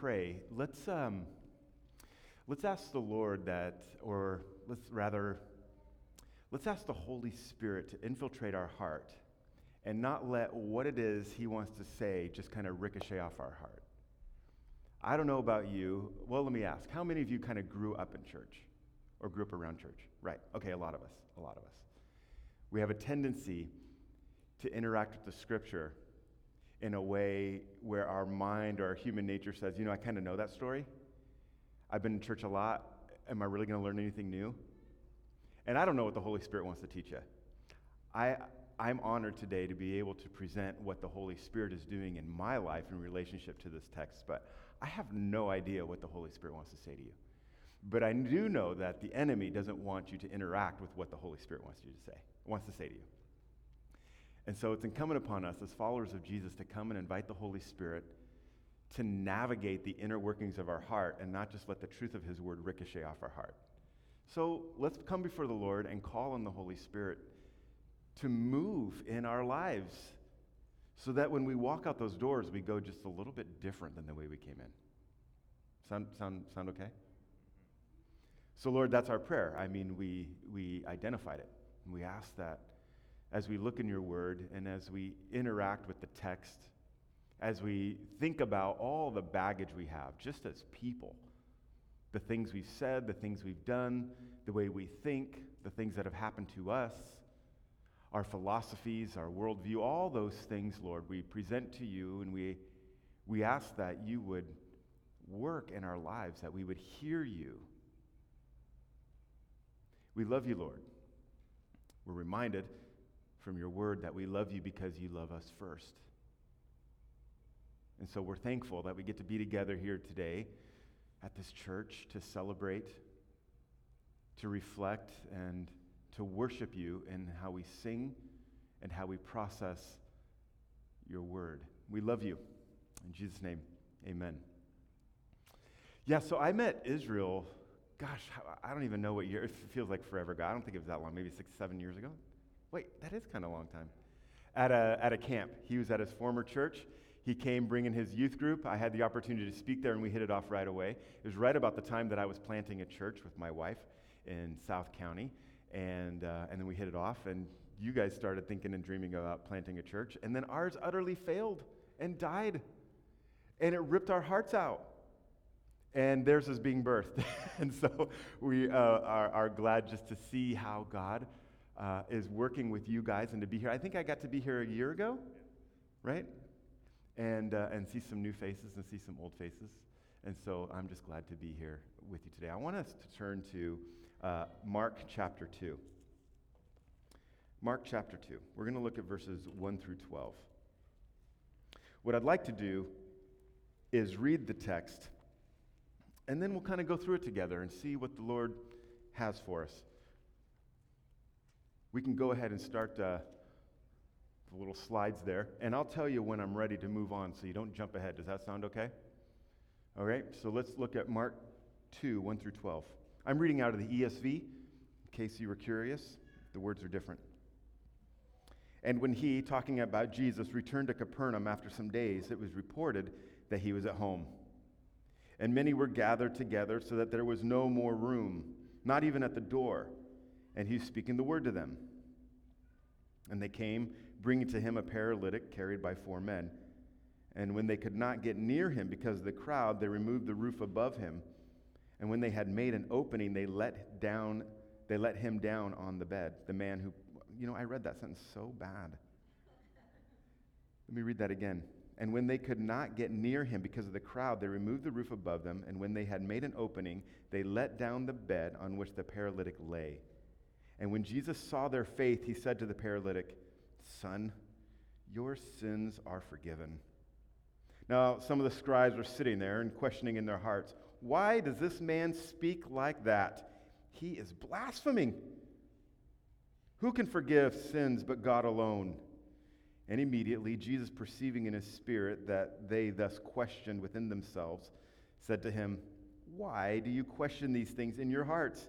pray, let's, um, let's ask the Lord that, or let's rather, let's ask the Holy Spirit to infiltrate our heart and not let what it is He wants to say just kind of ricochet off our heart. I don't know about you. Well, let me ask how many of you kind of grew up in church or grew up around church? Right. Okay, a lot of us. A lot of us. We have a tendency to interact with the scripture in a way where our mind or our human nature says, you know, I kind of know that story. I've been in church a lot. Am I really going to learn anything new? And I don't know what the Holy Spirit wants to teach you. I, I'm honored today to be able to present what the Holy Spirit is doing in my life in relationship to this text, but I have no idea what the Holy Spirit wants to say to you. But I do know that the enemy doesn't want you to interact with what the Holy Spirit wants you to say, wants to say to you. And so it's incumbent upon us as followers of Jesus to come and invite the Holy Spirit to navigate the inner workings of our heart and not just let the truth of His word ricochet off our heart. So let's come before the Lord and call on the Holy Spirit to move in our lives so that when we walk out those doors, we go just a little bit different than the way we came in. Sound, sound, sound okay? So, Lord, that's our prayer. I mean, we, we identified it. We ask that as we look in your word and as we interact with the text, as we think about all the baggage we have just as people, the things we've said, the things we've done, the way we think, the things that have happened to us, our philosophies, our worldview, all those things, Lord, we present to you and we, we ask that you would work in our lives, that we would hear you. We love you, Lord. We're reminded from your word that we love you because you love us first. And so we're thankful that we get to be together here today at this church to celebrate, to reflect, and to worship you in how we sing and how we process your word. We love you. In Jesus' name, amen. Yeah, so I met Israel, gosh, I don't even know what year. It feels like forever ago. I don't think it was that long, maybe six, seven years ago. Wait, that is kind of a long time. At a, at a camp. He was at his former church. He came bringing his youth group. I had the opportunity to speak there, and we hit it off right away. It was right about the time that I was planting a church with my wife in South County. And, uh, and then we hit it off, and you guys started thinking and dreaming about planting a church. And then ours utterly failed and died. And it ripped our hearts out. And theirs is being birthed. and so we uh, are, are glad just to see how God uh, is working with you guys and to be here. I think I got to be here a year ago, right? And, uh, and see some new faces and see some old faces. And so I'm just glad to be here with you today. I want us to turn to uh, Mark chapter 2. Mark chapter 2. We're going to look at verses 1 through 12. What I'd like to do is read the text, and then we'll kind of go through it together and see what the Lord has for us we can go ahead and start uh, the little slides there, and I'll tell you when I'm ready to move on so you don't jump ahead. Does that sound okay? All right, so let's look at Mark 2 1 through 12. I'm reading out of the ESV, in case you were curious. The words are different. And when he, talking about Jesus, returned to Capernaum after some days, it was reported that he was at home. And many were gathered together so that there was no more room, not even at the door and he's speaking the word to them. And they came, bringing to him a paralytic carried by four men. And when they could not get near him because of the crowd, they removed the roof above him. And when they had made an opening, they let down they let him down on the bed. The man who you know, I read that sentence so bad. Let me read that again. And when they could not get near him because of the crowd, they removed the roof above them, and when they had made an opening, they let down the bed on which the paralytic lay. And when Jesus saw their faith, he said to the paralytic, Son, your sins are forgiven. Now, some of the scribes were sitting there and questioning in their hearts, Why does this man speak like that? He is blaspheming. Who can forgive sins but God alone? And immediately, Jesus, perceiving in his spirit that they thus questioned within themselves, said to him, Why do you question these things in your hearts?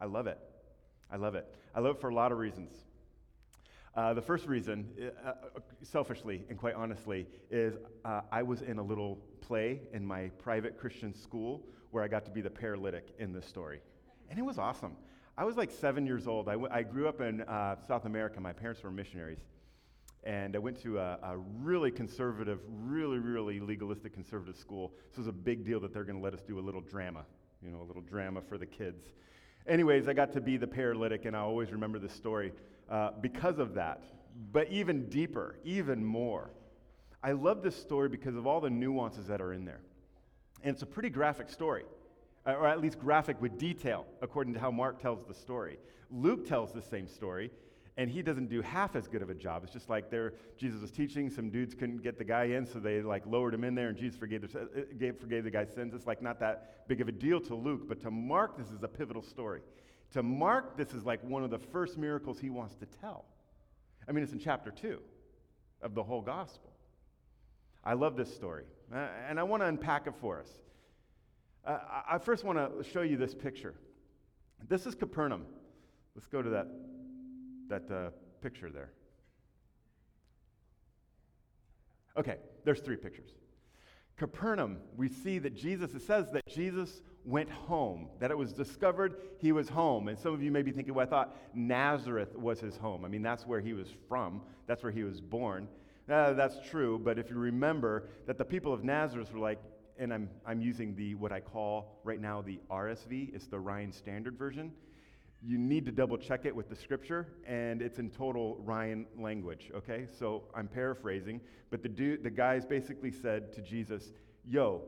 I love it. I love it. I love it for a lot of reasons. Uh, the first reason, uh, uh, selfishly and quite honestly, is uh, I was in a little play in my private Christian school where I got to be the paralytic in this story. And it was awesome. I was like seven years old. I, w- I grew up in uh, South America. My parents were missionaries. And I went to a, a, really conservative, really, really legalistic conservative school. So it was a big deal that they're going to let us do a little drama, you know, a little drama for the kids. Anyways, I got to be the paralytic, and I always remember this story uh, because of that. But even deeper, even more. I love this story because of all the nuances that are in there. And it's a pretty graphic story, uh, or at least graphic with detail, according to how Mark tells the story. Luke tells the same story, and he doesn't do half as good of a job. It's just like there, Jesus was teaching, some dudes couldn't get the guy in, so they like lowered him in there, and Jesus forgave the, uh, gave, forgave the guy's sins. It's like not that big of a deal to Luke, but to Mark, this is a pivotal story. To Mark, this is like one of the first miracles he wants to tell. I mean, it's in chapter two of the whole gospel. I love this story, uh, and I want to unpack it for us. Uh, I first want to show you this picture. This is Capernaum. Let's go to that, that uh, picture there. Okay, there's three pictures. Capernaum, we see that Jesus, it says that Jesus went home, that it was discovered he was home. And some of you may be thinking, well, I thought Nazareth was his home. I mean, that's where he was from, that's where he was born. Uh, that's true, but if you remember that the people of Nazareth were like, and I'm, I'm using the what I call right now the RSV, it's the Ryan Standard Version. You need to double check it with the scripture, and it's in total Ryan language, okay? So I'm paraphrasing, but the, dude, the guys basically said to Jesus, Yo,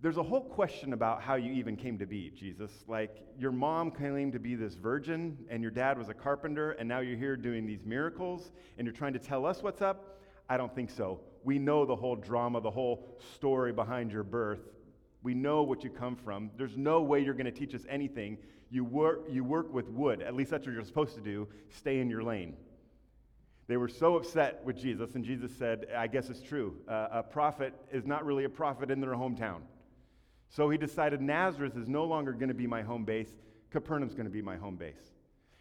there's a whole question about how you even came to be, Jesus. Like, your mom claimed to be this virgin, and your dad was a carpenter, and now you're here doing these miracles, and you're trying to tell us what's up? I don't think so. We know the whole drama, the whole story behind your birth. We know what you come from. There's no way you're going to teach us anything. You work, you work with wood. At least that's what you're supposed to do. Stay in your lane. They were so upset with Jesus, and Jesus said, I guess it's true. Uh, a prophet is not really a prophet in their hometown. So he decided Nazareth is no longer going to be my home base. Capernaum's going to be my home base.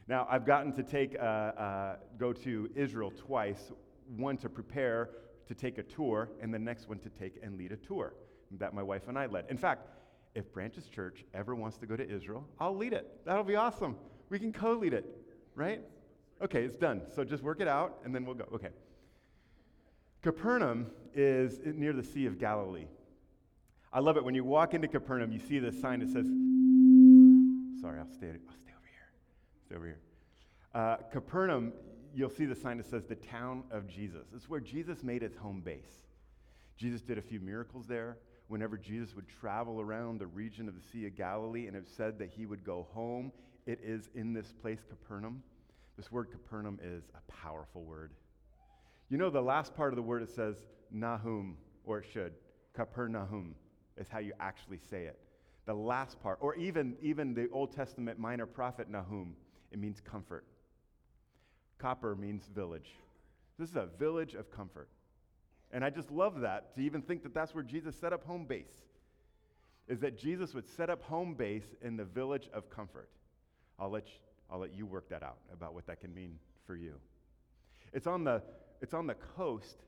Now, I've gotten to take, uh, uh, go to Israel twice, one to prepare to take a tour, and the next one to take and lead a tour that my wife and I led. In fact, if Branches Church ever wants to go to Israel, I'll lead it. That'll be awesome. We can co lead it, right? Okay, it's done. So just work it out, and then we'll go. Okay. Capernaum is near the Sea of Galilee. I love it when you walk into Capernaum, you see this sign that says, sorry, I'll stay, I'll stay over here. Stay over here. Uh, Capernaum, you'll see the sign that says the town of Jesus. It's where Jesus made his home base. Jesus did a few miracles there. Whenever Jesus would travel around the region of the Sea of Galilee and have said that he would go home, it is in this place, Capernaum. This word Capernaum is a powerful word. You know, the last part of the word it says Nahum, or it should, Capernaum is how you actually say it. The last part, or even, even the Old Testament minor prophet Nahum, it means comfort. Copper means village. This is a village of comfort. And I just love that to even think that that's where Jesus set up home base. Is that Jesus would set up home base in the village of comfort. I'll let you, I'll let you work that out about what that can mean for you. It's on the, it's on the coast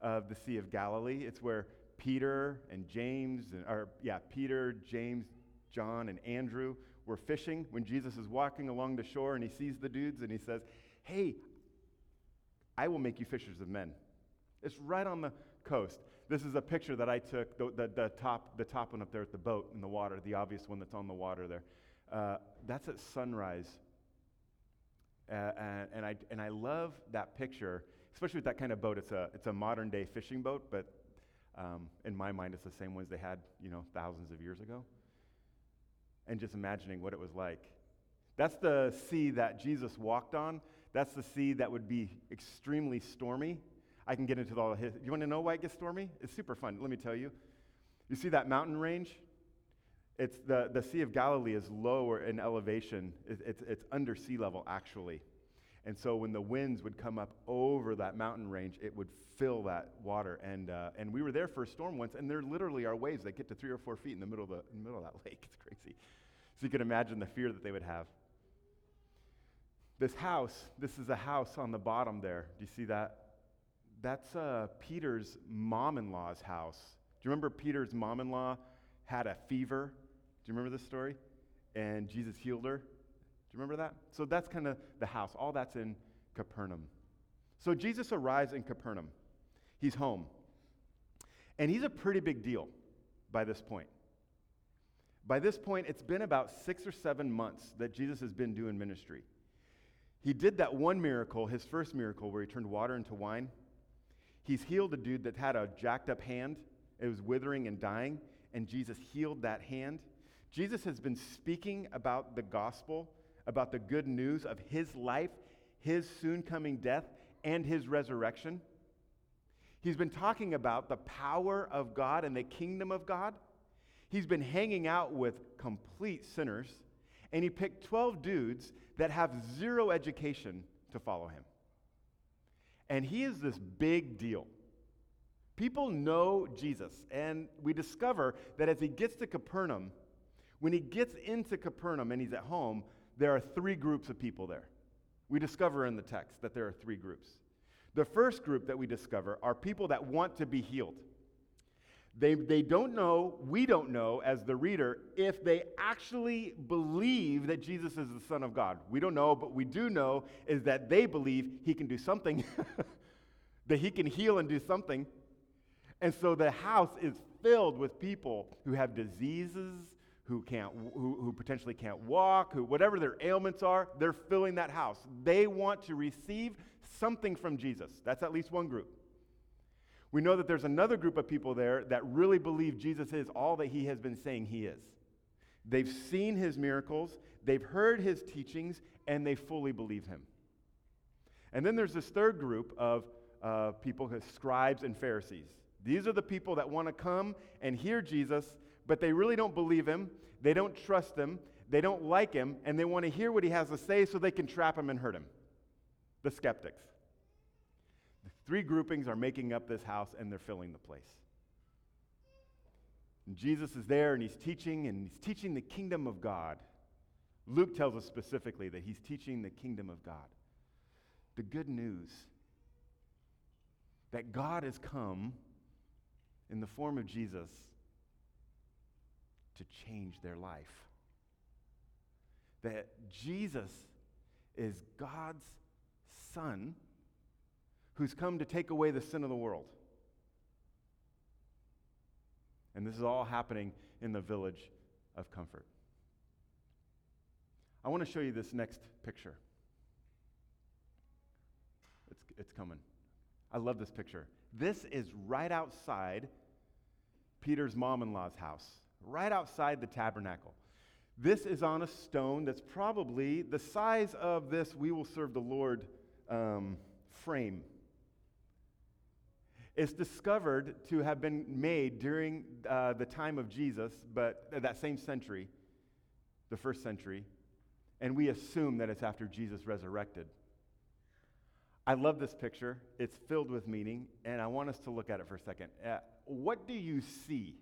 of the Sea of Galilee. It's where Peter and James, and, or yeah, Peter, James, John, and Andrew were fishing when Jesus is walking along the shore and he sees the dudes and he says, Hey, I will make you fishers of men. It's right on the coast. This is a picture that I took, the, the, the, top, the top one up there at the boat in the water, the obvious one that's on the water there. Uh, that's at sunrise. Uh, and, and, I, and I love that picture, especially with that kind of boat. It's a, it's a modern day fishing boat, but um, in my mind, it's the same ones they had, you know, thousands of years ago. And just imagining what it was like. That's the sea that Jesus walked on. That's the sea that would be extremely stormy. I can get into all the his. You want to know why it gets stormy? It's super fun. Let me tell you. You see that mountain range? It's the, the Sea of Galilee is lower in elevation. It, it's, it's under sea level, actually. And so when the winds would come up over that mountain range, it would fill that water. And, uh, and we were there for a storm once, and there literally are waves that get to three or four feet in the middle of, the, in the middle of that lake. It's crazy. So you can imagine the fear that they would have. This house, this is a house on the bottom there. Do you see that? That's uh, Peter's mom in law's house. Do you remember Peter's mom in law had a fever? Do you remember this story? And Jesus healed her. Do you remember that? So that's kind of the house. All that's in Capernaum. So Jesus arrives in Capernaum. He's home. And he's a pretty big deal by this point. By this point, it's been about six or seven months that Jesus has been doing ministry. He did that one miracle, his first miracle, where he turned water into wine. He's healed a dude that had a jacked up hand. It was withering and dying, and Jesus healed that hand. Jesus has been speaking about the gospel, about the good news of his life, his soon coming death, and his resurrection. He's been talking about the power of God and the kingdom of God. He's been hanging out with complete sinners, and he picked 12 dudes that have zero education to follow him. And he is this big deal. People know Jesus, and we discover that as he gets to Capernaum, when he gets into Capernaum and he's at home, there are three groups of people there. We discover in the text that there are three groups. The first group that we discover are people that want to be healed. They, they don't know, we don't know as the reader, if they actually believe that Jesus is the Son of God. We don't know, but we do know is that they believe he can do something, that he can heal and do something. And so the house is filled with people who have diseases, who can't who, who potentially can't walk, who whatever their ailments are, they're filling that house. They want to receive something from Jesus. That's at least one group. We know that there's another group of people there that really believe Jesus is all that he has been saying he is. They've seen his miracles, they've heard his teachings, and they fully believe him. And then there's this third group of uh, people, scribes and Pharisees. These are the people that want to come and hear Jesus, but they really don't believe him, they don't trust him, they don't like him, and they want to hear what he has to say so they can trap him and hurt him. The skeptics. Three groupings are making up this house and they're filling the place. And Jesus is there and he's teaching, and he's teaching the kingdom of God. Luke tells us specifically that he's teaching the kingdom of God. The good news that God has come in the form of Jesus to change their life. That Jesus is God's Son who's come to take away the sin of the world. And this is all happening in the village of comfort. I want to show you this next picture. It's, it's coming. I love this picture. This is right outside Peter's mom in law's house, right outside the tabernacle. This is on a stone that's probably the size of this we will serve the Lord um, frame it's discovered to have been made during uh, the time of Jesus, but uh, that same century, the first century, and we assume that it's after Jesus resurrected. I love this picture. It's filled with meaning, and I want us to look at it for a second. Uh, what do you see?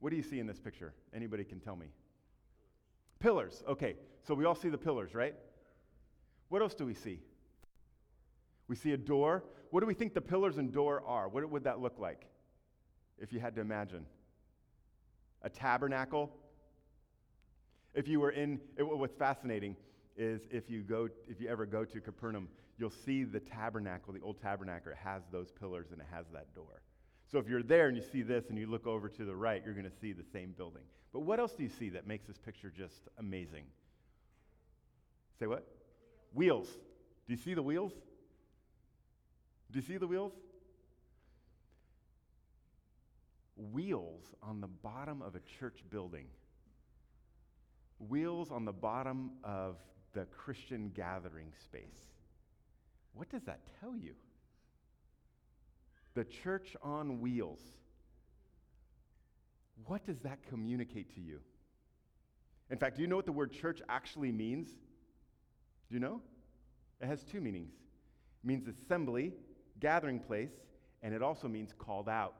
What do you see in this picture? Anybody can tell me. Pillars. Okay, so we all see the pillars, right? What else do we see? We see a door. What do we think the pillars and door are? What would that look like if you had to imagine? A tabernacle? If you were in, it, what's fascinating is if you go, if you ever go to Capernaum, you'll see the tabernacle, the old tabernacle. It has those pillars and it has that door. So if you're there and you see this and you look over to the right, you're going to see the same building. But what else do you see that makes this picture just amazing? Say what? Wheels. Do you see the wheels? Do you see the wheels? Wheels on the bottom of a church building. Wheels on the bottom of the Christian gathering space. What does that tell you? the church on wheels. What does that communicate to you? In fact, do you know what the word church actually means? Do you know? It has two meanings. It means assembly, gathering place, and it also means called out.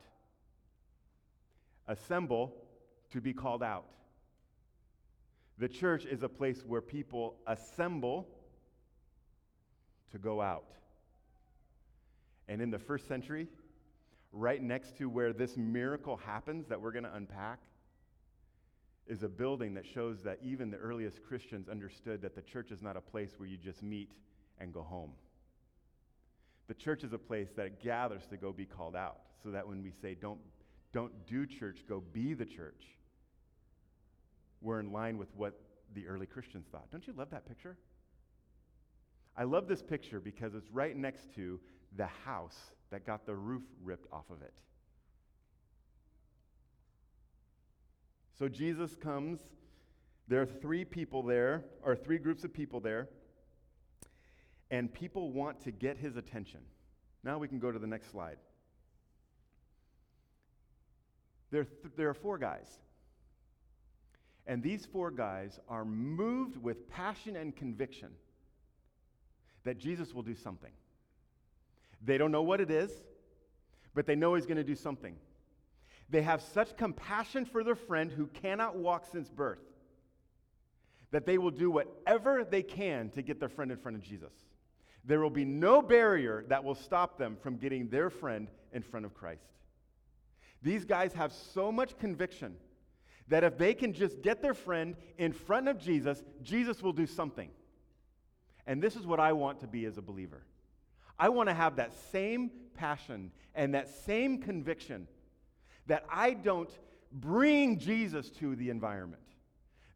Assemble to be called out. The church is a place where people assemble to go out. And in the first century, right next to where this miracle happens that we're going to unpack, is a building that shows that even the earliest Christians understood that the church is not a place where you just meet and go home. The church is a place that gathers to go be called out, so that when we say, don't, don't do church, go be the church, we're in line with what the early Christians thought. Don't you love that picture? I love this picture because it's right next to the house that got the roof ripped off of it. So Jesus comes. There are three people there, or three groups of people there, and people want to get his attention. Now we can go to the next slide. There, th- there are four guys. And these four guys are moved with passion and conviction that Jesus will do something. They don't know what it is, but they know he's going to do something. They have such compassion for their friend who cannot walk since birth that they will do whatever they can to get their friend in front of Jesus. There will be no barrier that will stop them from getting their friend in front of Christ. These guys have so much conviction that if they can just get their friend in front of Jesus, Jesus will do something. And this is what I want to be as a believer. I want to have that same passion and that same conviction that I don't bring Jesus to the environment.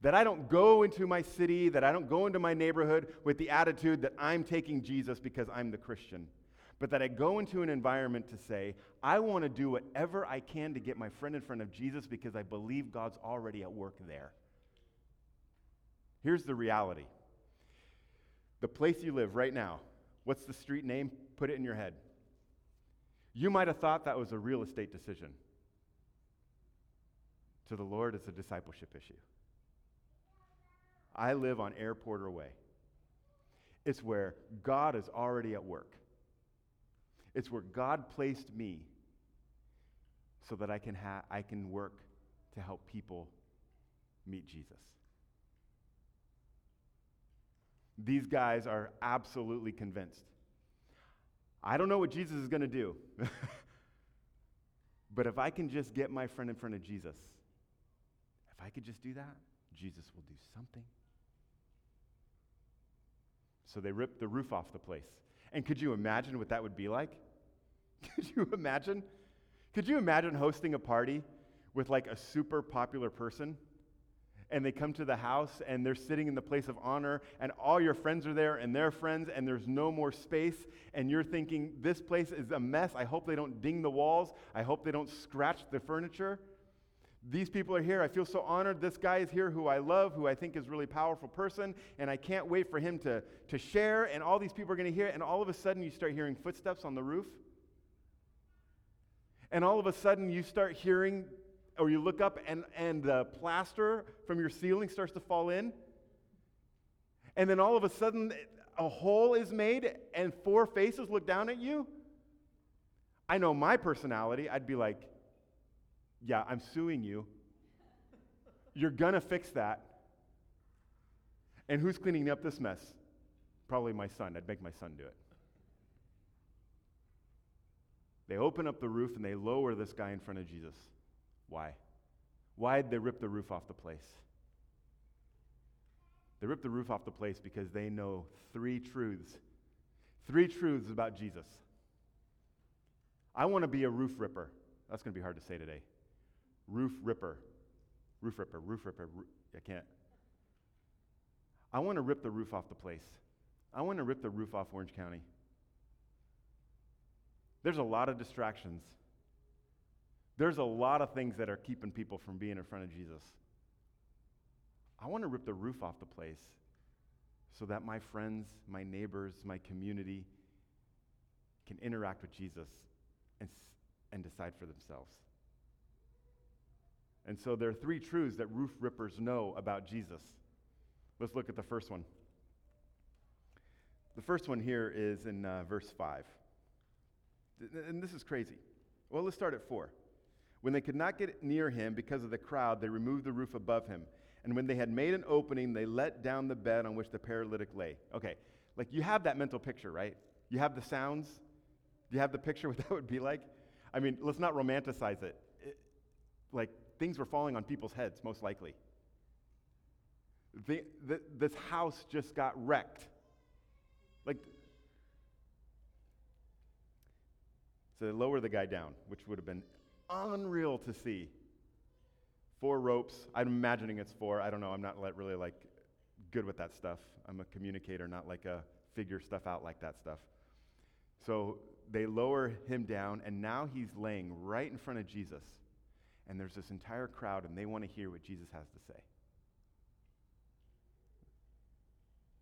That I don't go into my city, that I don't go into my neighborhood with the attitude that I'm taking Jesus because I'm the Christian. But that I go into an environment to say, I want to do whatever I can to get my friend in front of Jesus because I believe God's already at work there. Here's the reality the place you live right now, what's the street name? Put it in your head. You might have thought that was a real estate decision to the Lord, it's a discipleship issue. I live on Airport Way. It's where God is already at work. It's where God placed me so that I can, ha- I can work to help people meet Jesus. These guys are absolutely convinced. I don't know what Jesus is going to do, but if I can just get my friend in front of Jesus, if I could just do that, Jesus will do something. So they ripped the roof off the place. And could you imagine what that would be like? Could you imagine? Could you imagine hosting a party with like a super popular person? And they come to the house and they're sitting in the place of honor, and all your friends are there and their friends, and there's no more space. And you're thinking, this place is a mess. I hope they don't ding the walls. I hope they don't scratch the furniture. These people are here. I feel so honored. This guy is here who I love, who I think is a really powerful person, and I can't wait for him to, to share. And all these people are going to hear it. And all of a sudden, you start hearing footsteps on the roof. And all of a sudden, you start hearing, or you look up, and, and the plaster from your ceiling starts to fall in. And then all of a sudden, a hole is made, and four faces look down at you. I know my personality. I'd be like, yeah, I'm suing you. You're going to fix that. And who's cleaning up this mess? Probably my son. I'd make my son do it. They open up the roof and they lower this guy in front of Jesus. Why? Why did they rip the roof off the place? They ripped the roof off the place because they know three truths. Three truths about Jesus. I want to be a roof ripper. That's going to be hard to say today. Roof ripper. Roof ripper, roof ripper. I can't. I want to rip the roof off the place. I want to rip the roof off Orange County. There's a lot of distractions. There's a lot of things that are keeping people from being in front of Jesus. I want to rip the roof off the place so that my friends, my neighbors, my community can interact with Jesus and, and decide for themselves. And so there are three truths that roof rippers know about Jesus. Let's look at the first one. The first one here is in uh, verse 5. And this is crazy. Well, let's start at 4. When they could not get near him because of the crowd, they removed the roof above him. And when they had made an opening, they let down the bed on which the paralytic lay. Okay, like you have that mental picture, right? You have the sounds. Do you have the picture what that would be like? I mean, let's not romanticize it. it like things were falling on people's heads, most likely. The, the, this house just got wrecked. Like, so they lower the guy down, which would have been unreal to see. Four ropes. I'm imagining it's four. I don't know. I'm not really like good with that stuff. I'm a communicator, not like a figure stuff out like that stuff. So they lower him down, and now he's laying right in front of Jesus. And there's this entire crowd, and they want to hear what Jesus has to say.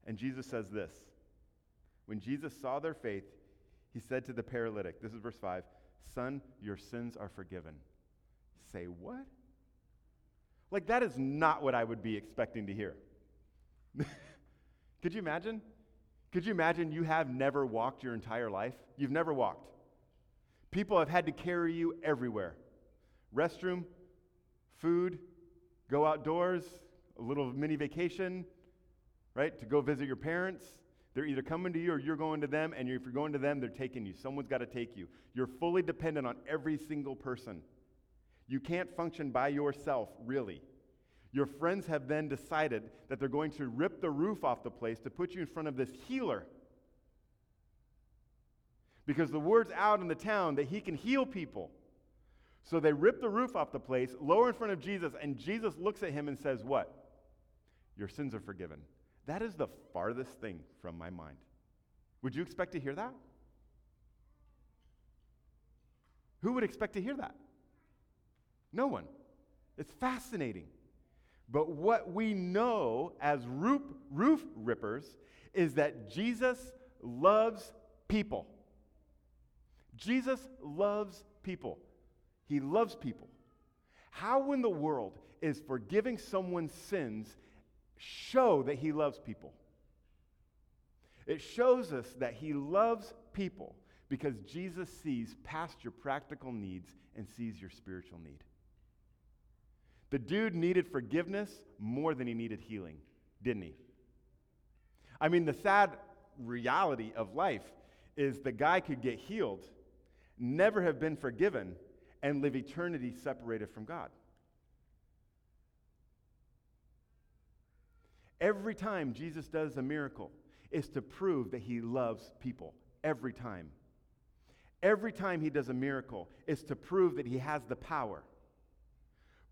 And Jesus says this When Jesus saw their faith, he said to the paralytic, this is verse 5, Son, your sins are forgiven. Say what? Like, that is not what I would be expecting to hear. Could you imagine? Could you imagine you have never walked your entire life? You've never walked. People have had to carry you everywhere restroom, food, go outdoors, a little mini vacation, right? To go visit your parents. They're either coming to you or you're going to them, and if you're going to them, they're taking you. Someone's got to take you. You're fully dependent on every single person. You can't function by yourself, really. Your friends have then decided that they're going to rip the roof off the place to put you in front of this healer. Because the word's out in the town that he can heal people. So they rip the roof off the place, lower in front of Jesus, and Jesus looks at him and says, What? Your sins are forgiven. That is the farthest thing from my mind. Would you expect to hear that? Who would expect to hear that? No one. It's fascinating. But what we know as roof, roof rippers is that Jesus loves people. Jesus loves people. He loves people. How in the world is forgiving someone's sins show that he loves people? It shows us that he loves people because Jesus sees past your practical needs and sees your spiritual need. The dude needed forgiveness more than he needed healing, didn't he? I mean, the sad reality of life is the guy could get healed, never have been forgiven, and live eternity separated from God. Every time Jesus does a miracle is to prove that he loves people. Every time. Every time he does a miracle is to prove that he has the power.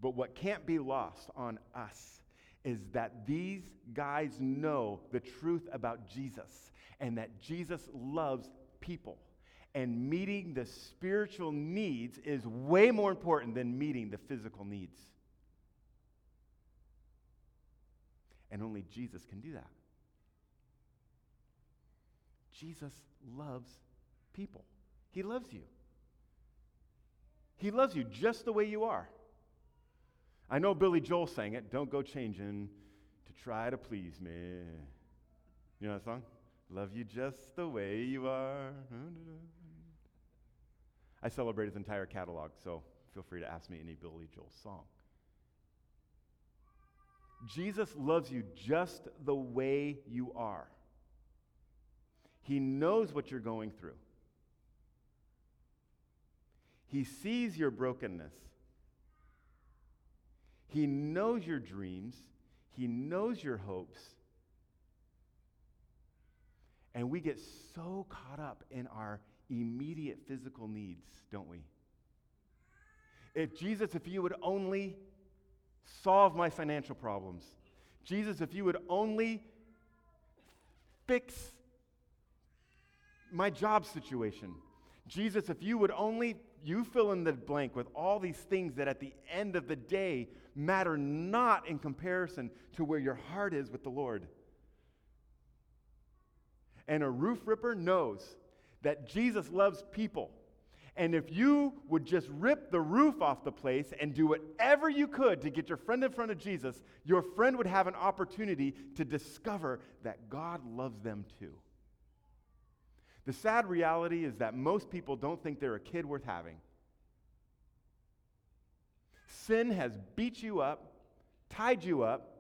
But what can't be lost on us is that these guys know the truth about Jesus and that Jesus loves people. And meeting the spiritual needs is way more important than meeting the physical needs. And only Jesus can do that. Jesus loves people. He loves you. He loves you just the way you are. I know Billy Joel sang it, Don't Go Changing to Try to Please Me. You know that song? Love you just the way you are. I celebrate his entire catalog, so feel free to ask me any Billy Joel song. Jesus loves you just the way you are. He knows what you're going through. He sees your brokenness. He knows your dreams. He knows your hopes. And we get so caught up in our immediate physical needs, don't we? If Jesus, if you would only solve my financial problems. Jesus, if you would only fix my job situation. Jesus, if you would only, you fill in the blank with all these things that at the end of the day matter not in comparison to where your heart is with the Lord. And a roof ripper knows that Jesus loves people And if you would just rip the roof off the place and do whatever you could to get your friend in front of Jesus, your friend would have an opportunity to discover that God loves them too. The sad reality is that most people don't think they're a kid worth having. Sin has beat you up, tied you up,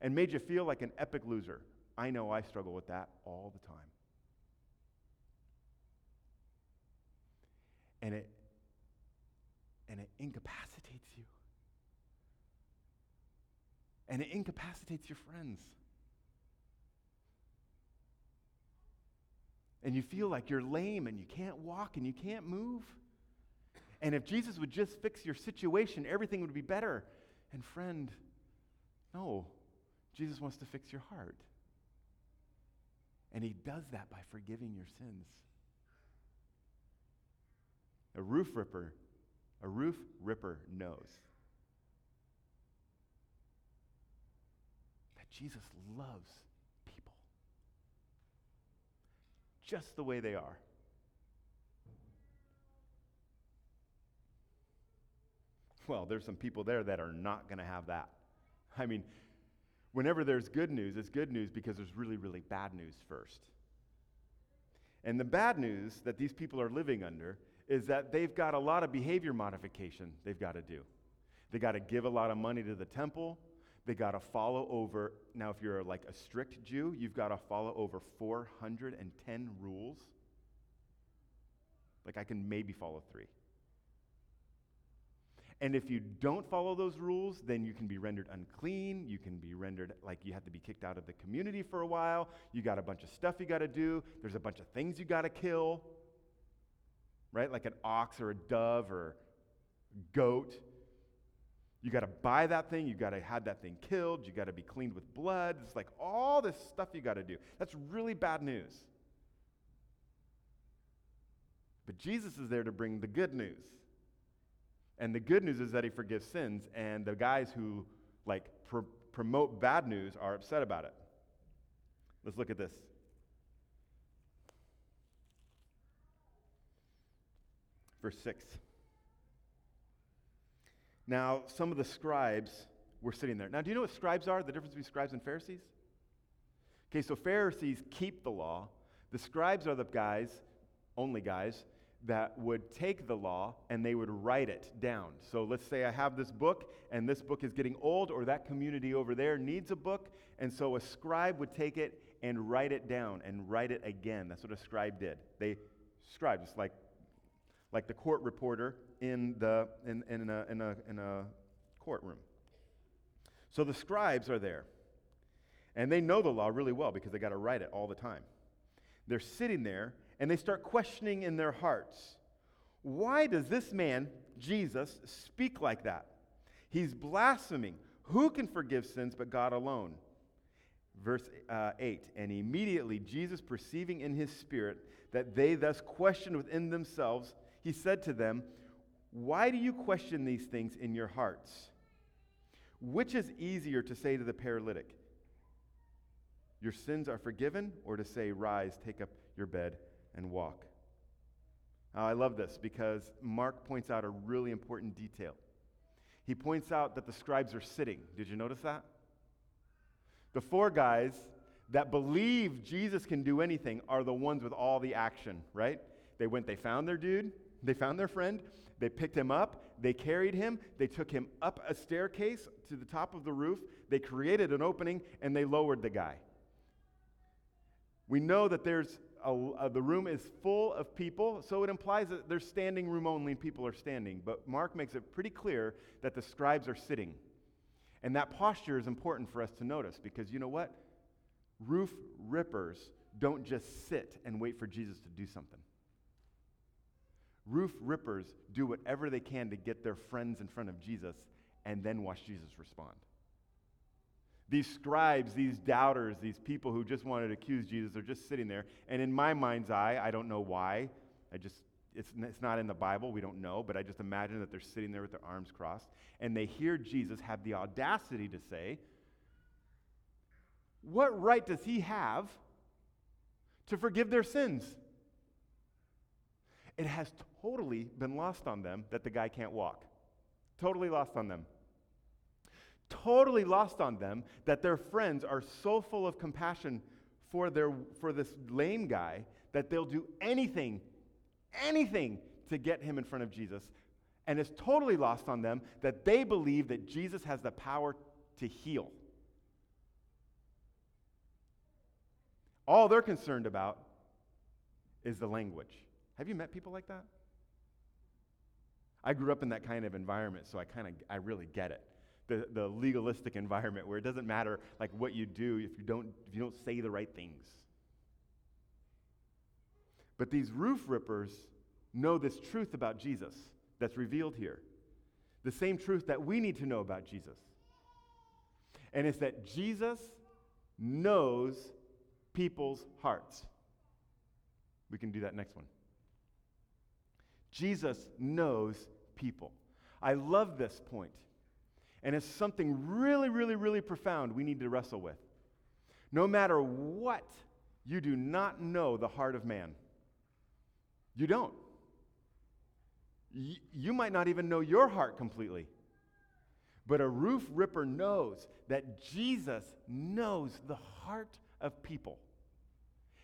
and made you feel like an epic loser. I know I struggle with that all the time. And it and it incapacitates you. And it incapacitates your friends. And you feel like you're lame and you can't walk and you can't move. And if Jesus would just fix your situation, everything would be better. And friend, no, Jesus wants to fix your heart. And he does that by forgiving your sins. A roof ripper, a roof ripper knows that Jesus loves people just the way they are. Well, there's some people there that are not going to have that. I mean, whenever there's good news, it's good news because there's really, really bad news first. And the bad news that these people are living under is that they've got a lot of behavior modification they've got to do. They got to give a lot of money to the temple. They got to follow over. Now, if you're like a strict Jew, you've got to follow over 410 rules. Like, I can maybe follow three. And if you don't follow those rules, then you can be rendered unclean. You can be rendered like you have to be kicked out of the community for a while. You got a bunch of stuff you got to do. There's a bunch of things you got to kill right? Like an ox or a dove or goat. You got to buy that thing. You got to have that thing killed. You got to be cleaned with blood. It's like all this stuff you got to do. That's really bad news. But Jesus is there to bring the good news. And the good news is that he forgives sins, and the guys who like pr- promote bad news are upset about it. Let's look at this. Verse 6. Now, some of the scribes were sitting there. Now, do you know what scribes are? The difference between scribes and Pharisees? Okay, so Pharisees keep the law. The scribes are the guys, only guys, that would take the law and they would write it down. So let's say I have this book and this book is getting old, or that community over there needs a book, and so a scribe would take it and write it down and write it again. That's what a scribe did. They scribed, just like like the court reporter in, the, in, in, a, in, a, in a courtroom. So the scribes are there. And they know the law really well because they got to write it all the time. They're sitting there and they start questioning in their hearts why does this man, Jesus, speak like that? He's blaspheming. Who can forgive sins but God alone? Verse uh, 8 And immediately Jesus, perceiving in his spirit that they thus questioned within themselves, he said to them, Why do you question these things in your hearts? Which is easier to say to the paralytic, Your sins are forgiven, or to say, Rise, take up your bed, and walk? Now, I love this because Mark points out a really important detail. He points out that the scribes are sitting. Did you notice that? The four guys that believe Jesus can do anything are the ones with all the action, right? They went, they found their dude, they found their friend, they picked him up, they carried him, they took him up a staircase to the top of the roof, they created an opening, and they lowered the guy. We know that there's a, uh, the room is full of people, so it implies that there's standing room only and people are standing. But Mark makes it pretty clear that the scribes are sitting. And that posture is important for us to notice because you know what? Roof rippers don't just sit and wait for Jesus to do something. Roof rippers do whatever they can to get their friends in front of Jesus and then watch Jesus respond. These scribes, these doubters, these people who just wanted to accuse Jesus are just sitting there. And in my mind's eye, I don't know why. I just, it's, it's not in the Bible. We don't know. But I just imagine that they're sitting there with their arms crossed. And they hear Jesus have the audacity to say, What right does he have to forgive their sins? It has totally been lost on them that the guy can't walk. Totally lost on them. Totally lost on them that their friends are so full of compassion for, their, for this lame guy that they'll do anything, anything to get him in front of Jesus. And it's totally lost on them that they believe that Jesus has the power to heal. All they're concerned about is the language. Have you met people like that? I grew up in that kind of environment, so I kind of I really get it. The, the legalistic environment where it doesn't matter like what you do if you don't if you don't say the right things. But these roof rippers know this truth about Jesus that's revealed here. The same truth that we need to know about Jesus. And it's that Jesus knows people's hearts. We can do that next one. Jesus knows people. I love this point. And it's something really, really, really profound we need to wrestle with. No matter what, you do not know the heart of man. You don't. You might not even know your heart completely. But a roof ripper knows that Jesus knows the heart of people.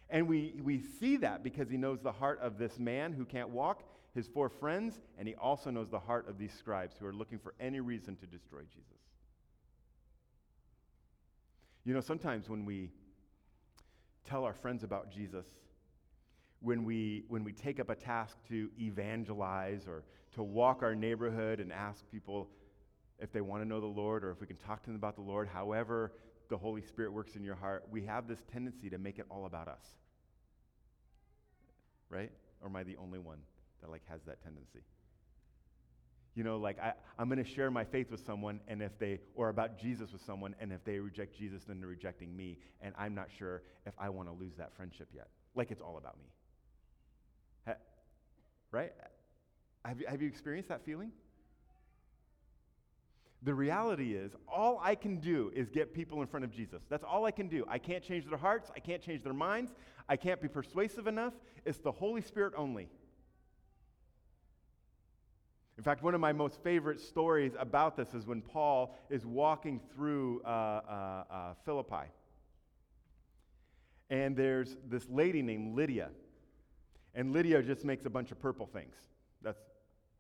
And we, we see that because he knows the heart of this man who can't walk, his four friends, and he also knows the heart of these scribes who are looking for any reason to destroy Jesus. You know, sometimes when we tell our friends about Jesus, when we, when we take up a task to evangelize or to walk our neighborhood and ask people if they want to know the Lord or if we can talk to them about the Lord, however the Holy Spirit works in your heart, we have this tendency to make it all about us. Right? Or am I the only one that like has that tendency? You know, like I, I'm going to share my faith with someone, and if they, or about Jesus with someone, and if they reject Jesus, then they're rejecting me, and I'm not sure if I want to lose that friendship yet. Like it's all about me. Ha, right? Have have you experienced that feeling? The reality is, all I can do is get people in front of Jesus. That's all I can do. I can't change their hearts. I can't change their minds. I can't be persuasive enough. It's the Holy Spirit only. In fact, one of my most favorite stories about this is when Paul is walking through uh, uh, uh, Philippi. And there's this lady named Lydia. And Lydia just makes a bunch of purple things. That's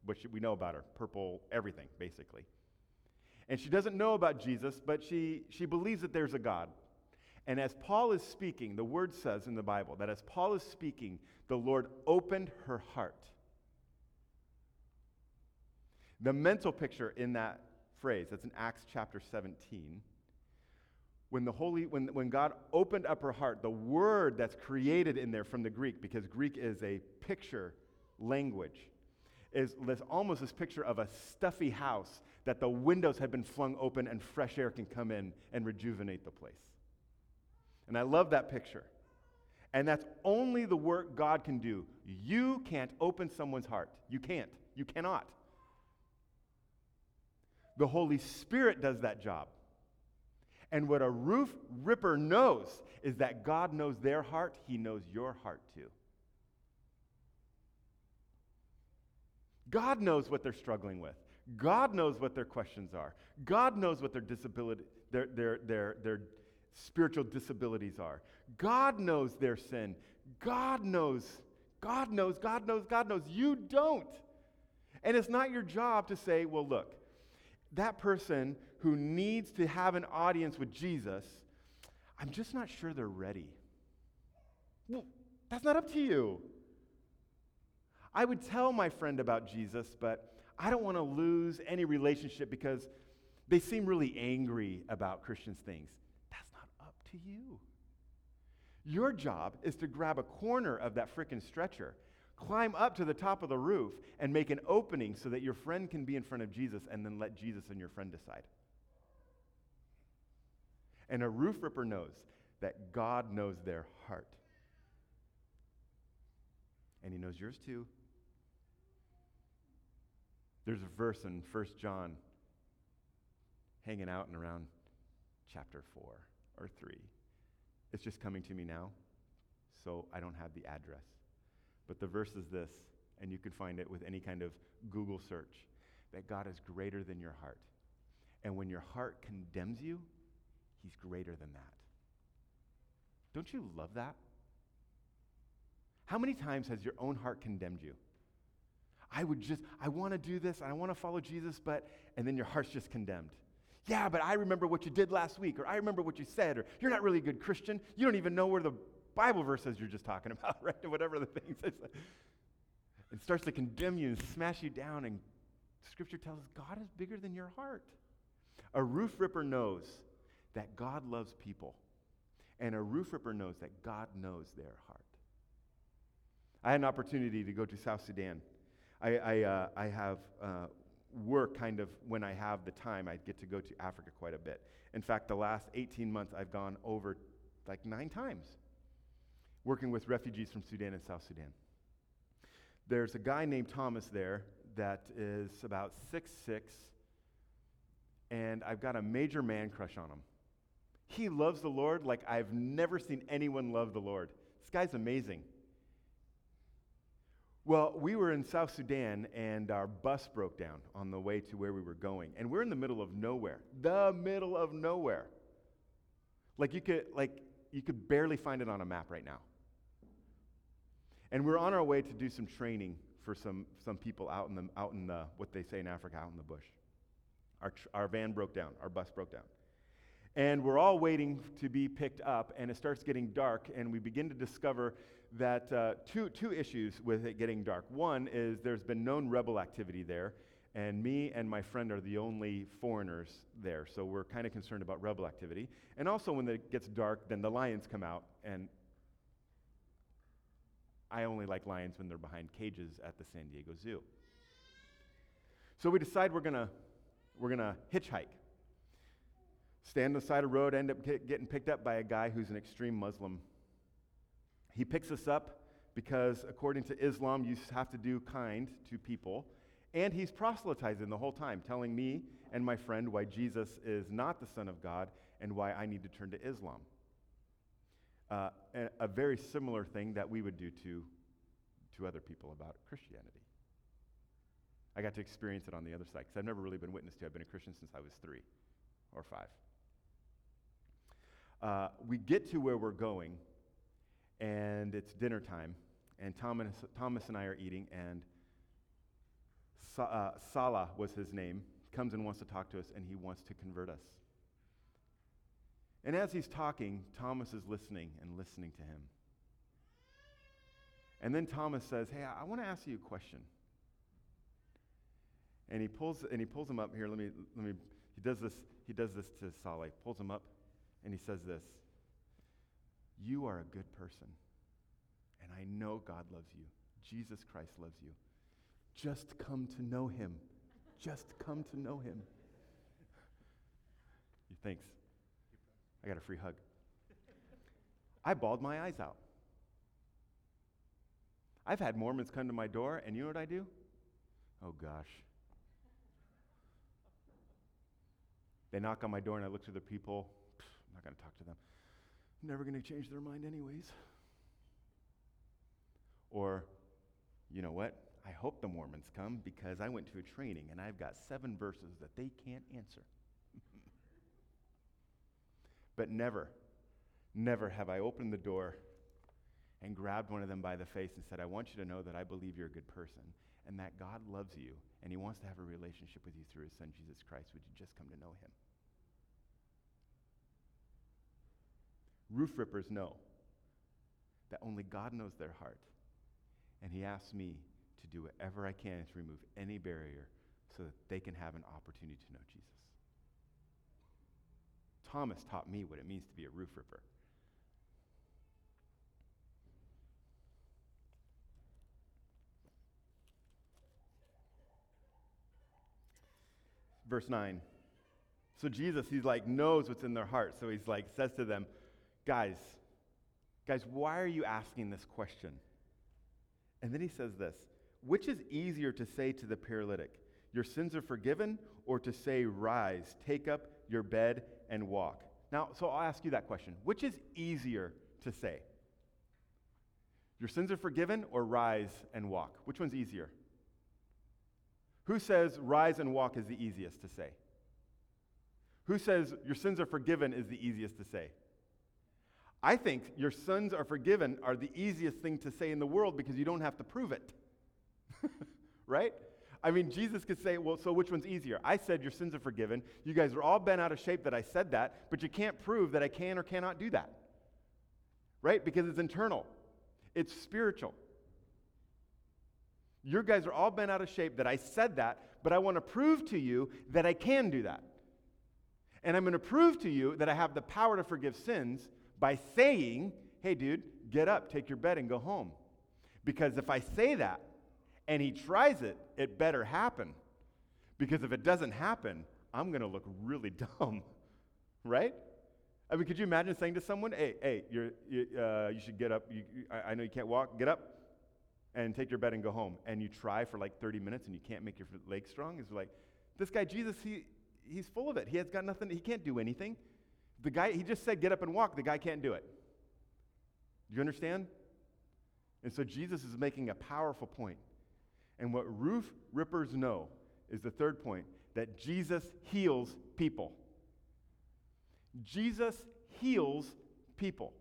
what we know about her purple everything, basically. And she doesn't know about Jesus, but she, she believes that there's a God. And as Paul is speaking, the word says in the Bible that as Paul is speaking, the Lord opened her heart. The mental picture in that phrase, that's in Acts chapter 17. When, the Holy, when, when God opened up her heart, the word that's created in there from the Greek, because Greek is a picture language, is there's almost this picture of a stuffy house that the windows have been flung open and fresh air can come in and rejuvenate the place. And I love that picture. And that's only the work God can do. You can't open someone's heart. You can't. You cannot. The Holy Spirit does that job. And what a roof ripper knows is that God knows their heart, He knows your heart too. God knows what they're struggling with. God knows what their questions are. God knows what their disability, their, their, their, their spiritual disabilities are. God knows their sin. God knows, God knows, God knows, God knows. You don't. And it's not your job to say, well, look, that person who needs to have an audience with Jesus, I'm just not sure they're ready. Well, that's not up to you. I would tell my friend about Jesus, but I don't want to lose any relationship because they seem really angry about Christians' things. That's not up to you. Your job is to grab a corner of that frickin' stretcher, climb up to the top of the roof, and make an opening so that your friend can be in front of Jesus and then let Jesus and your friend decide. And a roof ripper knows that God knows their heart. And he knows yours too. There's a verse in 1 John hanging out and around chapter 4 or 3. It's just coming to me now, so I don't have the address. But the verse is this and you can find it with any kind of Google search, that God is greater than your heart. And when your heart condemns you, He's greater than that. Don't you love that? How many times has your own heart condemned you? I would just, I want to do this, I want to follow Jesus, but, and then your heart's just condemned. Yeah, but I remember what you did last week, or I remember what you said, or you're not really a good Christian. You don't even know where the Bible verse says you're just talking about, right? Whatever the thing says. It starts to condemn you and smash you down, and Scripture tells us God is bigger than your heart. A roof ripper knows that God loves people, and a roof ripper knows that God knows their heart. I had an opportunity to go to South Sudan. I, I, uh, I have uh, work kind of when I have the time. I get to go to Africa quite a bit. In fact, the last 18 months, I've gone over like nine times working with refugees from Sudan and South Sudan. There's a guy named Thomas there that is about six six, and I've got a major man crush on him. He loves the Lord like I've never seen anyone love the Lord. This guy's amazing. Well, we were in South Sudan and our bus broke down on the way to where we were going. And we're in the middle of nowhere. The middle of nowhere. Like you could like you could barely find it on a map right now. And we're on our way to do some training for some, some people out in the out in the what they say in Africa out in the bush. Our, tr- our van broke down, our bus broke down. And we're all waiting to be picked up, and it starts getting dark, and we begin to discover that uh, two, two issues with it getting dark. One is there's been known rebel activity there, and me and my friend are the only foreigners there, so we're kind of concerned about rebel activity. And also, when it gets dark, then the lions come out, and I only like lions when they're behind cages at the San Diego Zoo. So we decide we're gonna we're gonna hitchhike. Stand on the side of the road, end up get, getting picked up by a guy who's an extreme Muslim he picks us up because, according to Islam, you have to do kind to people. And he's proselytizing the whole time, telling me and my friend why Jesus is not the Son of God and why I need to turn to Islam. Uh, a, very similar thing that we would do to, to other people about Christianity. I got to experience it on the other side because I've never really been witness to. I've been a Christian since I was three or five. Uh, we get to where we're going, and it's dinner time, and Thomas, Thomas and I are eating, and Sa- uh, Salah was his name, comes and wants to talk to us, and he wants to convert us. And as he's talking, Thomas is listening and listening to him. And then Thomas says, Hey, I, want to ask you a question. And he pulls and he pulls him up here. Let me let me he does this, he does this to Saleh, pulls him up, and he says this. You are a good person. And I know God loves you. Jesus Christ loves you. Just come to know him. Just come to know him. Thanks. I got a free hug. I bawled my eyes out. I've had Mormons come to my door, and you know what I do? Oh, gosh. They knock on my door, and I look to the people. I'm not going to talk to them I'm never going to change their mind, anyways. Or, you know what? I hope the Mormons come because I went to a training and I've got seven verses that they can't answer. but never, never have I opened the door and grabbed one of them by the face and said, I want you to know that I believe you're a good person and that God loves you and he wants to have a relationship with you through his son, Jesus Christ. Would you just come to know him? Roof rippers know that only God knows their heart. And He asks me to do whatever I can to remove any barrier so that they can have an opportunity to know Jesus. Thomas taught me what it means to be a roof ripper. Verse 9. So Jesus, he's like, knows what's in their heart. So he's like, says to them, Guys, guys, why are you asking this question? And then he says this Which is easier to say to the paralytic, Your sins are forgiven, or to say, Rise, take up your bed and walk? Now, so I'll ask you that question. Which is easier to say? Your sins are forgiven or rise and walk? Which one's easier? Who says rise and walk is the easiest to say? Who says your sins are forgiven is the easiest to say? I think your sins are forgiven are the easiest thing to say in the world because you don't have to prove it. right? I mean, Jesus could say, well, so which one's easier? I said your sins are forgiven. You guys are all bent out of shape that I said that, but you can't prove that I can or cannot do that. Right? Because it's internal, it's spiritual. Your guys are all bent out of shape that I said that, but I want to prove to you that I can do that. And I'm going to prove to you that I have the power to forgive sins by saying, hey, dude, get up, take your bed, and go home. Because if I say that and he tries it, it better happen. Because if it doesn't happen, I'm going to look really dumb, right? I mean, could you imagine saying to someone, hey, hey, you, uh, you should get up. You, I, I know you can't walk. Get up and take your bed and go home. And you try for like 30 minutes and you can't make your legs strong. It's like, this guy, Jesus, he, he's full of it. He has got nothing, he can't do anything. The guy, he just said, get up and walk. The guy can't do it. Do you understand? And so Jesus is making a powerful point. And what roof rippers know is the third point that Jesus heals people. Jesus heals people.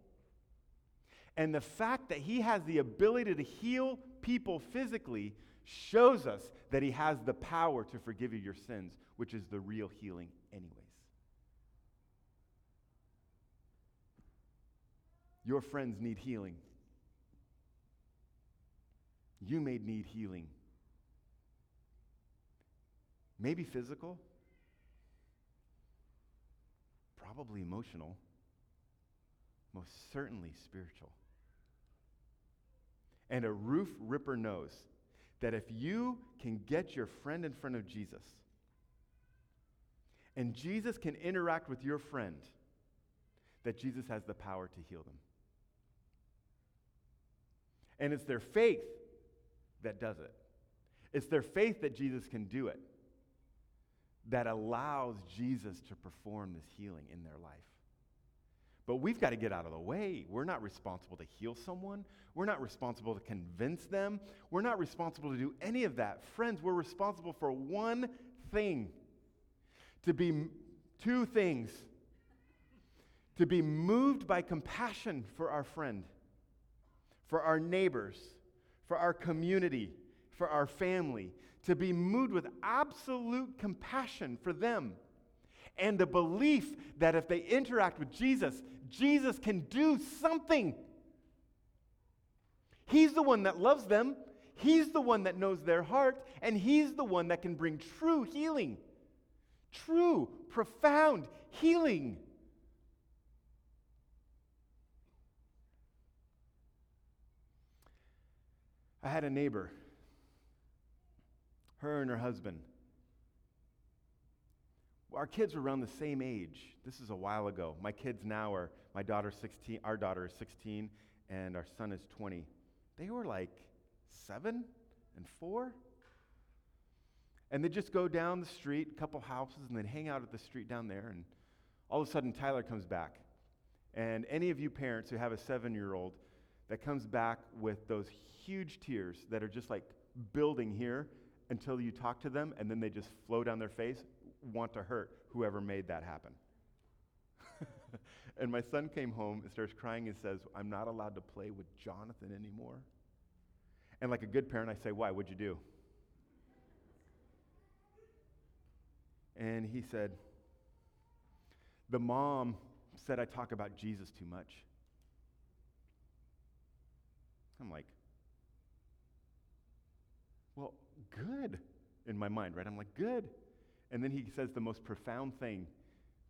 And the fact that he has the ability to heal people physically shows us that he has the power to forgive you your sins, which is the real healing, anyways. Your friends need healing. You may need healing. Maybe physical, probably emotional, most certainly spiritual. And a roof ripper knows that if you can get your friend in front of Jesus, and Jesus can interact with your friend, that Jesus has the power to heal them. And it's their faith that does it. It's their faith that Jesus can do it that allows Jesus to perform this healing in their life. But we've got to get out of the way. We're not responsible to heal someone. We're not responsible to convince them. We're not responsible to do any of that. Friends, we're responsible for one thing to be two things to be moved by compassion for our friend, for our neighbors, for our community, for our family, to be moved with absolute compassion for them and the belief that if they interact with Jesus, Jesus can do something. He's the one that loves them, He's the one that knows their heart, and He's the one that can bring true healing. True, profound healing. I had a neighbor, her and her husband. Our kids were around the same age. This is a while ago. My kids now are, my daughter's 16, our daughter is 16, and our son is 20. They were like seven and four. And they just go down the street, a couple houses, and then hang out at the street down there. And all of a sudden, Tyler comes back. And any of you parents who have a seven year old that comes back with those huge tears that are just like building here until you talk to them and then they just flow down their face, want to hurt whoever made that happen. and my son came home and starts crying and says, I'm not allowed to play with Jonathan anymore. And like a good parent, I say, Why? What'd you do? And he said, The mom said I talk about Jesus too much. I'm like, Well, good in my mind, right? I'm like, Good. And then he says the most profound thing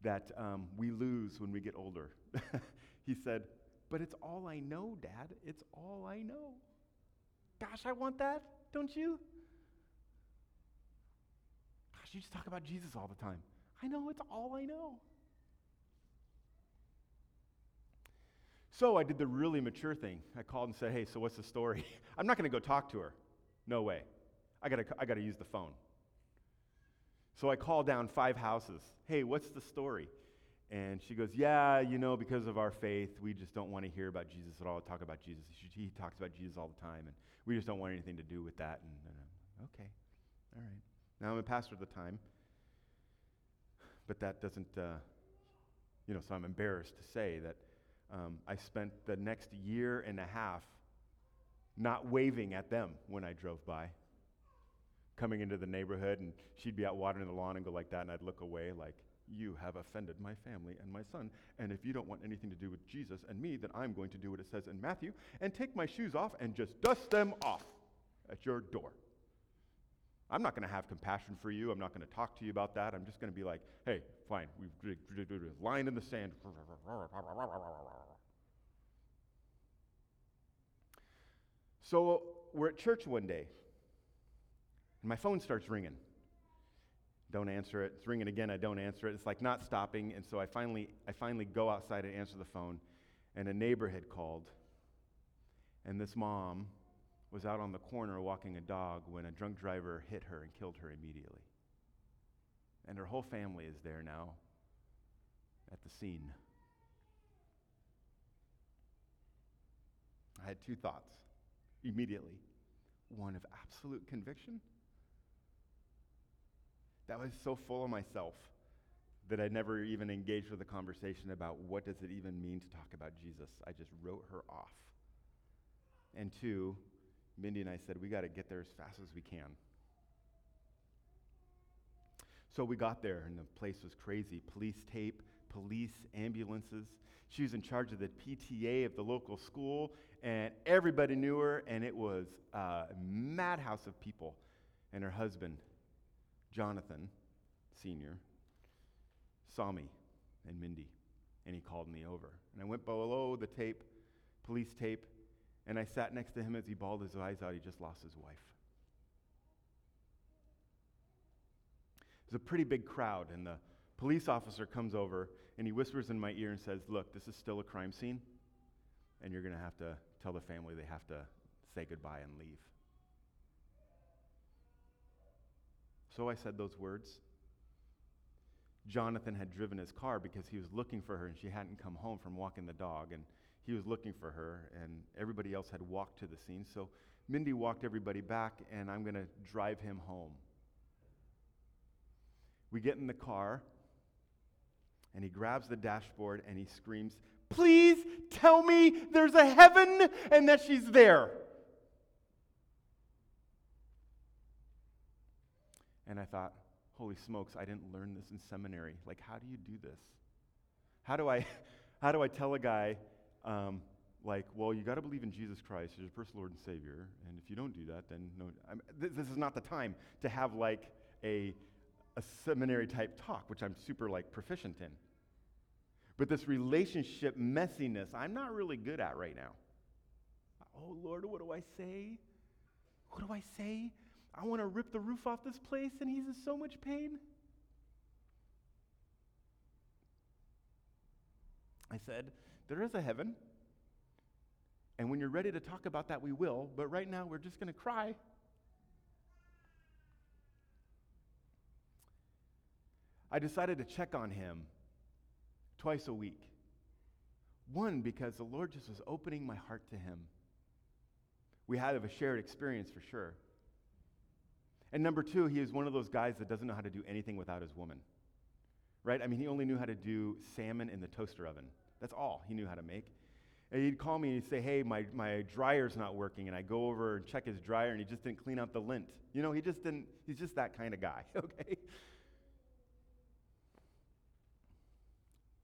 that um, we lose when we get older. he said, But it's all I know, Dad. It's all I know. Gosh, I want that, don't you? Gosh, you just talk about Jesus all the time. I know, it's all I know. So I did the really mature thing. I called and said, Hey, so what's the story? I'm not going to go talk to her. No way. I got I to use the phone. So I call down five houses. Hey, what's the story? And she goes, Yeah, you know, because of our faith, we just don't want to hear about Jesus at all, talk about Jesus. He, he talks about Jesus all the time, and we just don't want anything to do with that. And, and okay, all right. Now I'm a pastor at the time, but that doesn't, uh, you know, so I'm embarrassed to say that um, I spent the next year and a half not waving at them when I drove by. Coming into the neighborhood, and she'd be out watering the lawn and go like that, and I'd look away like, You have offended my family and my son, and if you don't want anything to do with Jesus and me, then I'm going to do what it says in Matthew and take my shoes off and just dust them off at your door. I'm not going to have compassion for you. I'm not going to talk to you about that. I'm just going to be like, hey, fine, we've line in the sand. So we're at church one day, and my phone starts ringing. Don't answer it. It's ringing again. I don't answer it. It's like not stopping. And so I finally, I finally go outside and answer the phone, and a neighbor had called. And this mom was out on the corner walking a dog when a drunk driver hit her and killed her immediately. And her whole family is there now at the scene. I had two thoughts immediately one of absolute conviction. That was so full of myself that I never even engaged with a conversation about what does it even mean to talk about Jesus. I just wrote her off. And two, Mindy and I said, we got to get there as fast as we can. So we got there, and the place was crazy police tape, police, ambulances. She was in charge of the PTA of the local school, and everybody knew her, and it was a madhouse of people. And her husband, Jonathan, senior, saw me and Mindy, and he called me over. And I went below the tape, police tape, and I sat next to him as he bawled his eyes out. He just lost his wife. There's a pretty big crowd, and the police officer comes over and he whispers in my ear and says, Look, this is still a crime scene, and you're going to have to tell the family they have to say goodbye and leave. So I said those words. Jonathan had driven his car because he was looking for her and she hadn't come home from walking the dog. And he was looking for her, and everybody else had walked to the scene. So Mindy walked everybody back, and I'm going to drive him home. We get in the car, and he grabs the dashboard and he screams, Please tell me there's a heaven and that she's there. And I thought, holy smokes, I didn't learn this in seminary. Like, how do you do this? How do I, how do I tell a guy um, like, well, you got to believe in Jesus Christ as your personal Lord and Savior, and if you don't do that, then no. Th- this is not the time to have like a a seminary type talk, which I'm super like proficient in. But this relationship messiness, I'm not really good at right now. Oh Lord, what do I say? What do I say? I want to rip the roof off this place, and he's in so much pain. I said, there is a heaven. And when you're ready to talk about that, we will. But right now, we're just going to cry. I decided to check on him twice a week. One, because the Lord just was opening my heart to him. We had a shared experience for sure. And number two, he is one of those guys that doesn't know how to do anything without his woman. Right? I mean, he only knew how to do salmon in the toaster oven. That's all he knew how to make. And he'd call me and he'd say, Hey, my, my dryer's not working. And I go over and check his dryer and he just didn't clean out the lint. You know, he just didn't, he's just that kind of guy, okay?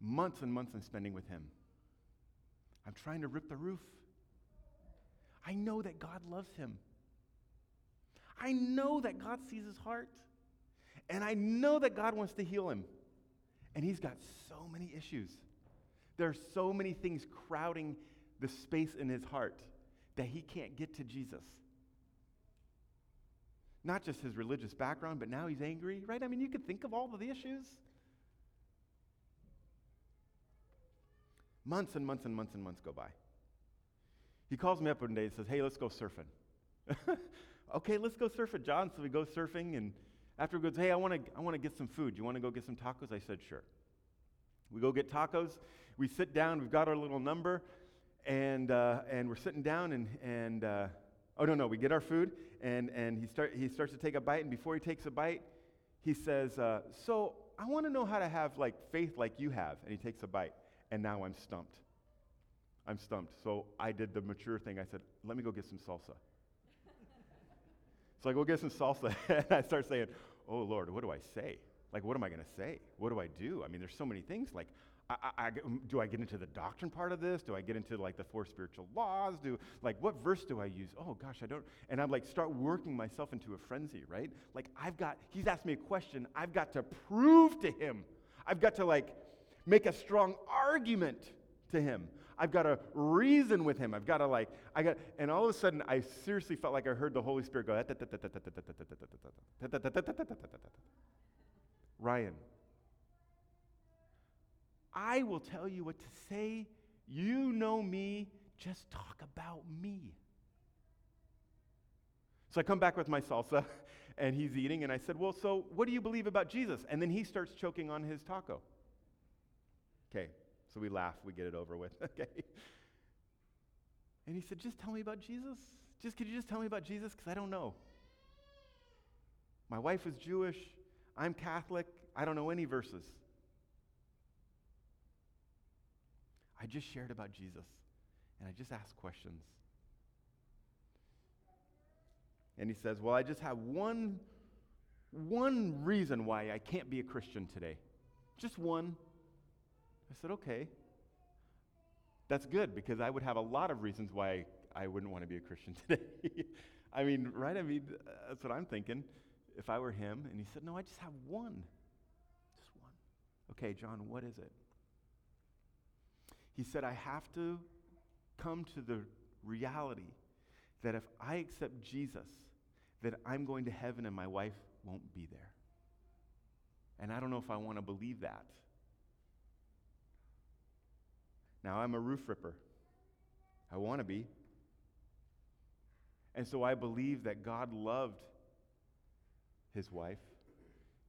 Months and months I'm spending with him. I'm trying to rip the roof. I know that God loves him. I know that God sees his heart. And I know that God wants to heal him. And he's got so many issues. There are so many things crowding the space in his heart that he can't get to Jesus. Not just his religious background, but now he's angry, right? I mean, you could think of all of the issues. Months and months and months and months go by. He calls me up one day and says, Hey, let's go surfing. okay, let's go surfing, John. So we go surfing, and after he goes, Hey, I want to I wanna get some food. You want to go get some tacos? I said, Sure. We go get tacos. We sit down. We've got our little number, and uh, and we're sitting down, and and uh, oh no no, we get our food, and and he start he starts to take a bite, and before he takes a bite, he says, uh, "So I want to know how to have like faith like you have," and he takes a bite, and now I'm stumped. I'm stumped. So I did the mature thing. I said, "Let me go get some salsa." So I go get some salsa, and I start saying, "Oh Lord, what do I say?" Like, what am I going to say? What do I do? I mean, there's so many things. Like, I, I, I, um, do I get into the doctrine part of this? Do I get into like the four spiritual laws? Do like what verse do I use? Oh gosh, I don't. And I'm like start working myself into a frenzy, right? Like I've got. He's asked me a question. I've got to prove to him. I've got to like make a strong argument to him. I've got to reason with him. I've got to like, I got, and all of a sudden, I seriously felt like I heard the Holy Spirit go, Ryan, I will tell you what to say. You know me. Just talk about me. So I come back with my salsa, and he's eating, and I said, Well, so what do you believe about Jesus? And then he starts choking on his taco. Okay, so we laugh, we get it over with, okay? And he said, Just tell me about Jesus. Just could you just tell me about Jesus? Because I don't know. My wife is Jewish. I'm Catholic. I don't know any verses. I just shared about Jesus and I just asked questions. And he says, Well, I just have one, one reason why I can't be a Christian today. Just one. I said, Okay. That's good because I would have a lot of reasons why I wouldn't want to be a Christian today. I mean, right? I mean, that's what I'm thinking if I were him. And he said, No, I just have one. Just one. Okay, John, what is it? He said, I have to come to the reality that if I accept Jesus, that I'm going to heaven and my wife won't be there. And I don't know if I want to believe that. Now, I'm a roof ripper. I want to be. And so I believe that God loved his wife,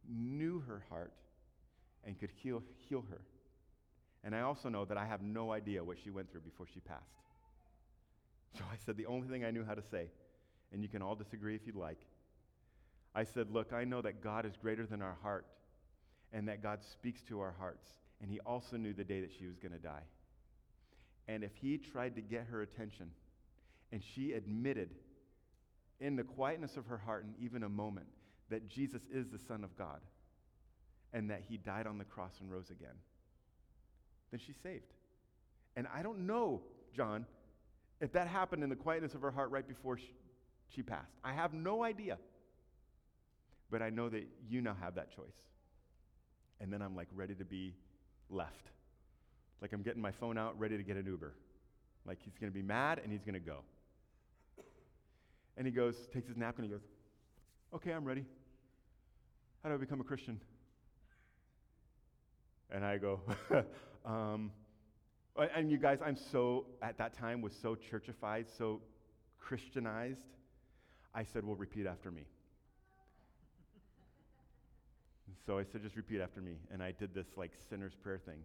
knew her heart, and could heal, heal her. And I also know that I have no idea what she went through before she passed. So I said the only thing I knew how to say, and you can all disagree if you'd like. I said, Look, I know that God is greater than our heart, and that God speaks to our hearts. And He also knew the day that she was going to die. And if He tried to get her attention, and she admitted in the quietness of her heart, in even a moment, that Jesus is the Son of God, and that He died on the cross and rose again then she's saved. And I don't know, John, if that happened in the quietness of her heart right before she, she passed. I have no idea. But I know that you now have that choice. And then I'm like ready to be left. Like I'm getting my phone out, ready to get an Uber. Like he's going to be mad and he's going to go. And he goes, takes his napkin, and he goes, Okay, I'm ready. How do I become a Christian? And I go, um, and you guys, I'm so, at that time, was so churchified, so Christianized. I said, well, repeat after me. so I said, just repeat after me. And I did this like sinner's prayer thing.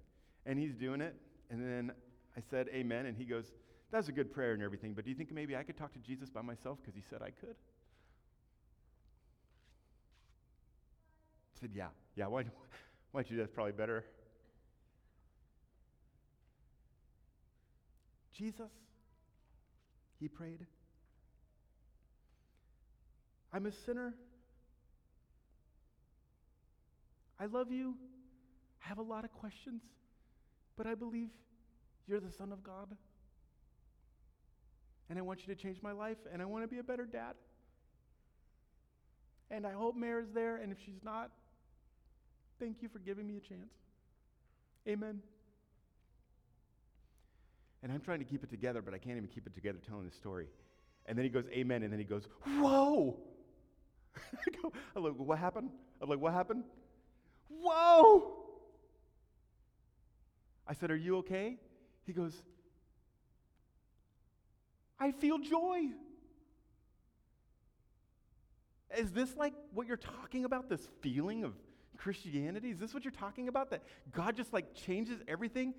And he's doing it. And then I said, amen. And he goes, that's a good prayer and everything, but do you think maybe I could talk to Jesus by myself? Because he said I could. I said, yeah, yeah, why, why don't you do that? That's probably better. Jesus, he prayed, I'm a sinner. I love you. I have a lot of questions, but I believe you're the Son of God. And I want you to change my life, and I want to be a better dad. And I hope Mary's there, and if she's not, thank you for giving me a chance. Amen. And I'm trying to keep it together, but I can't even keep it together telling this story. And then he goes, Amen. And then he goes, Whoa! I go, I'm like, What happened? I'm like, What happened? Whoa! I said, Are you okay? He goes, I feel joy. Is this like what you're talking about? This feeling of Christianity? Is this what you're talking about? That God just like changes everything?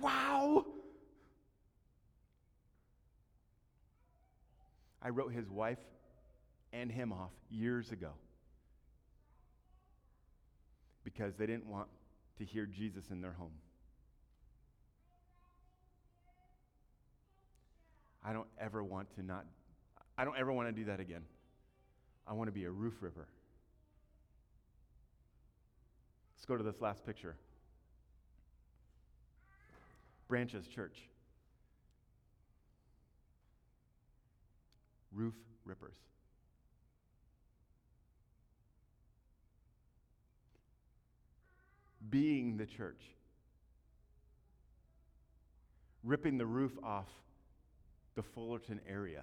Wow! I wrote his wife and him off years ago because they didn't want to hear Jesus in their home. I don't ever want to not, I don't ever want to do that again. I want to be a roof ripper. Let's go to this last picture. Branches Church. Roof rippers. Being the church. Ripping the roof off the Fullerton area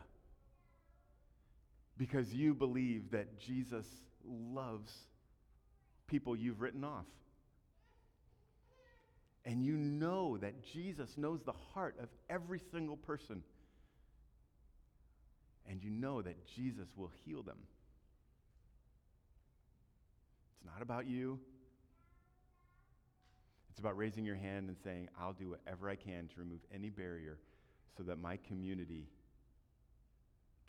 because you believe that Jesus loves people you've written off. And you know that Jesus knows the heart of every single person. And you know that Jesus will heal them. It's not about you. It's about raising your hand and saying, I'll do whatever I can to remove any barrier so that my community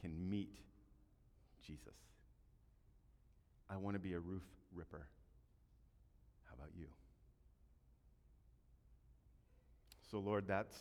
can meet Jesus. I want to be a roof ripper. How about you? So, Lord, that's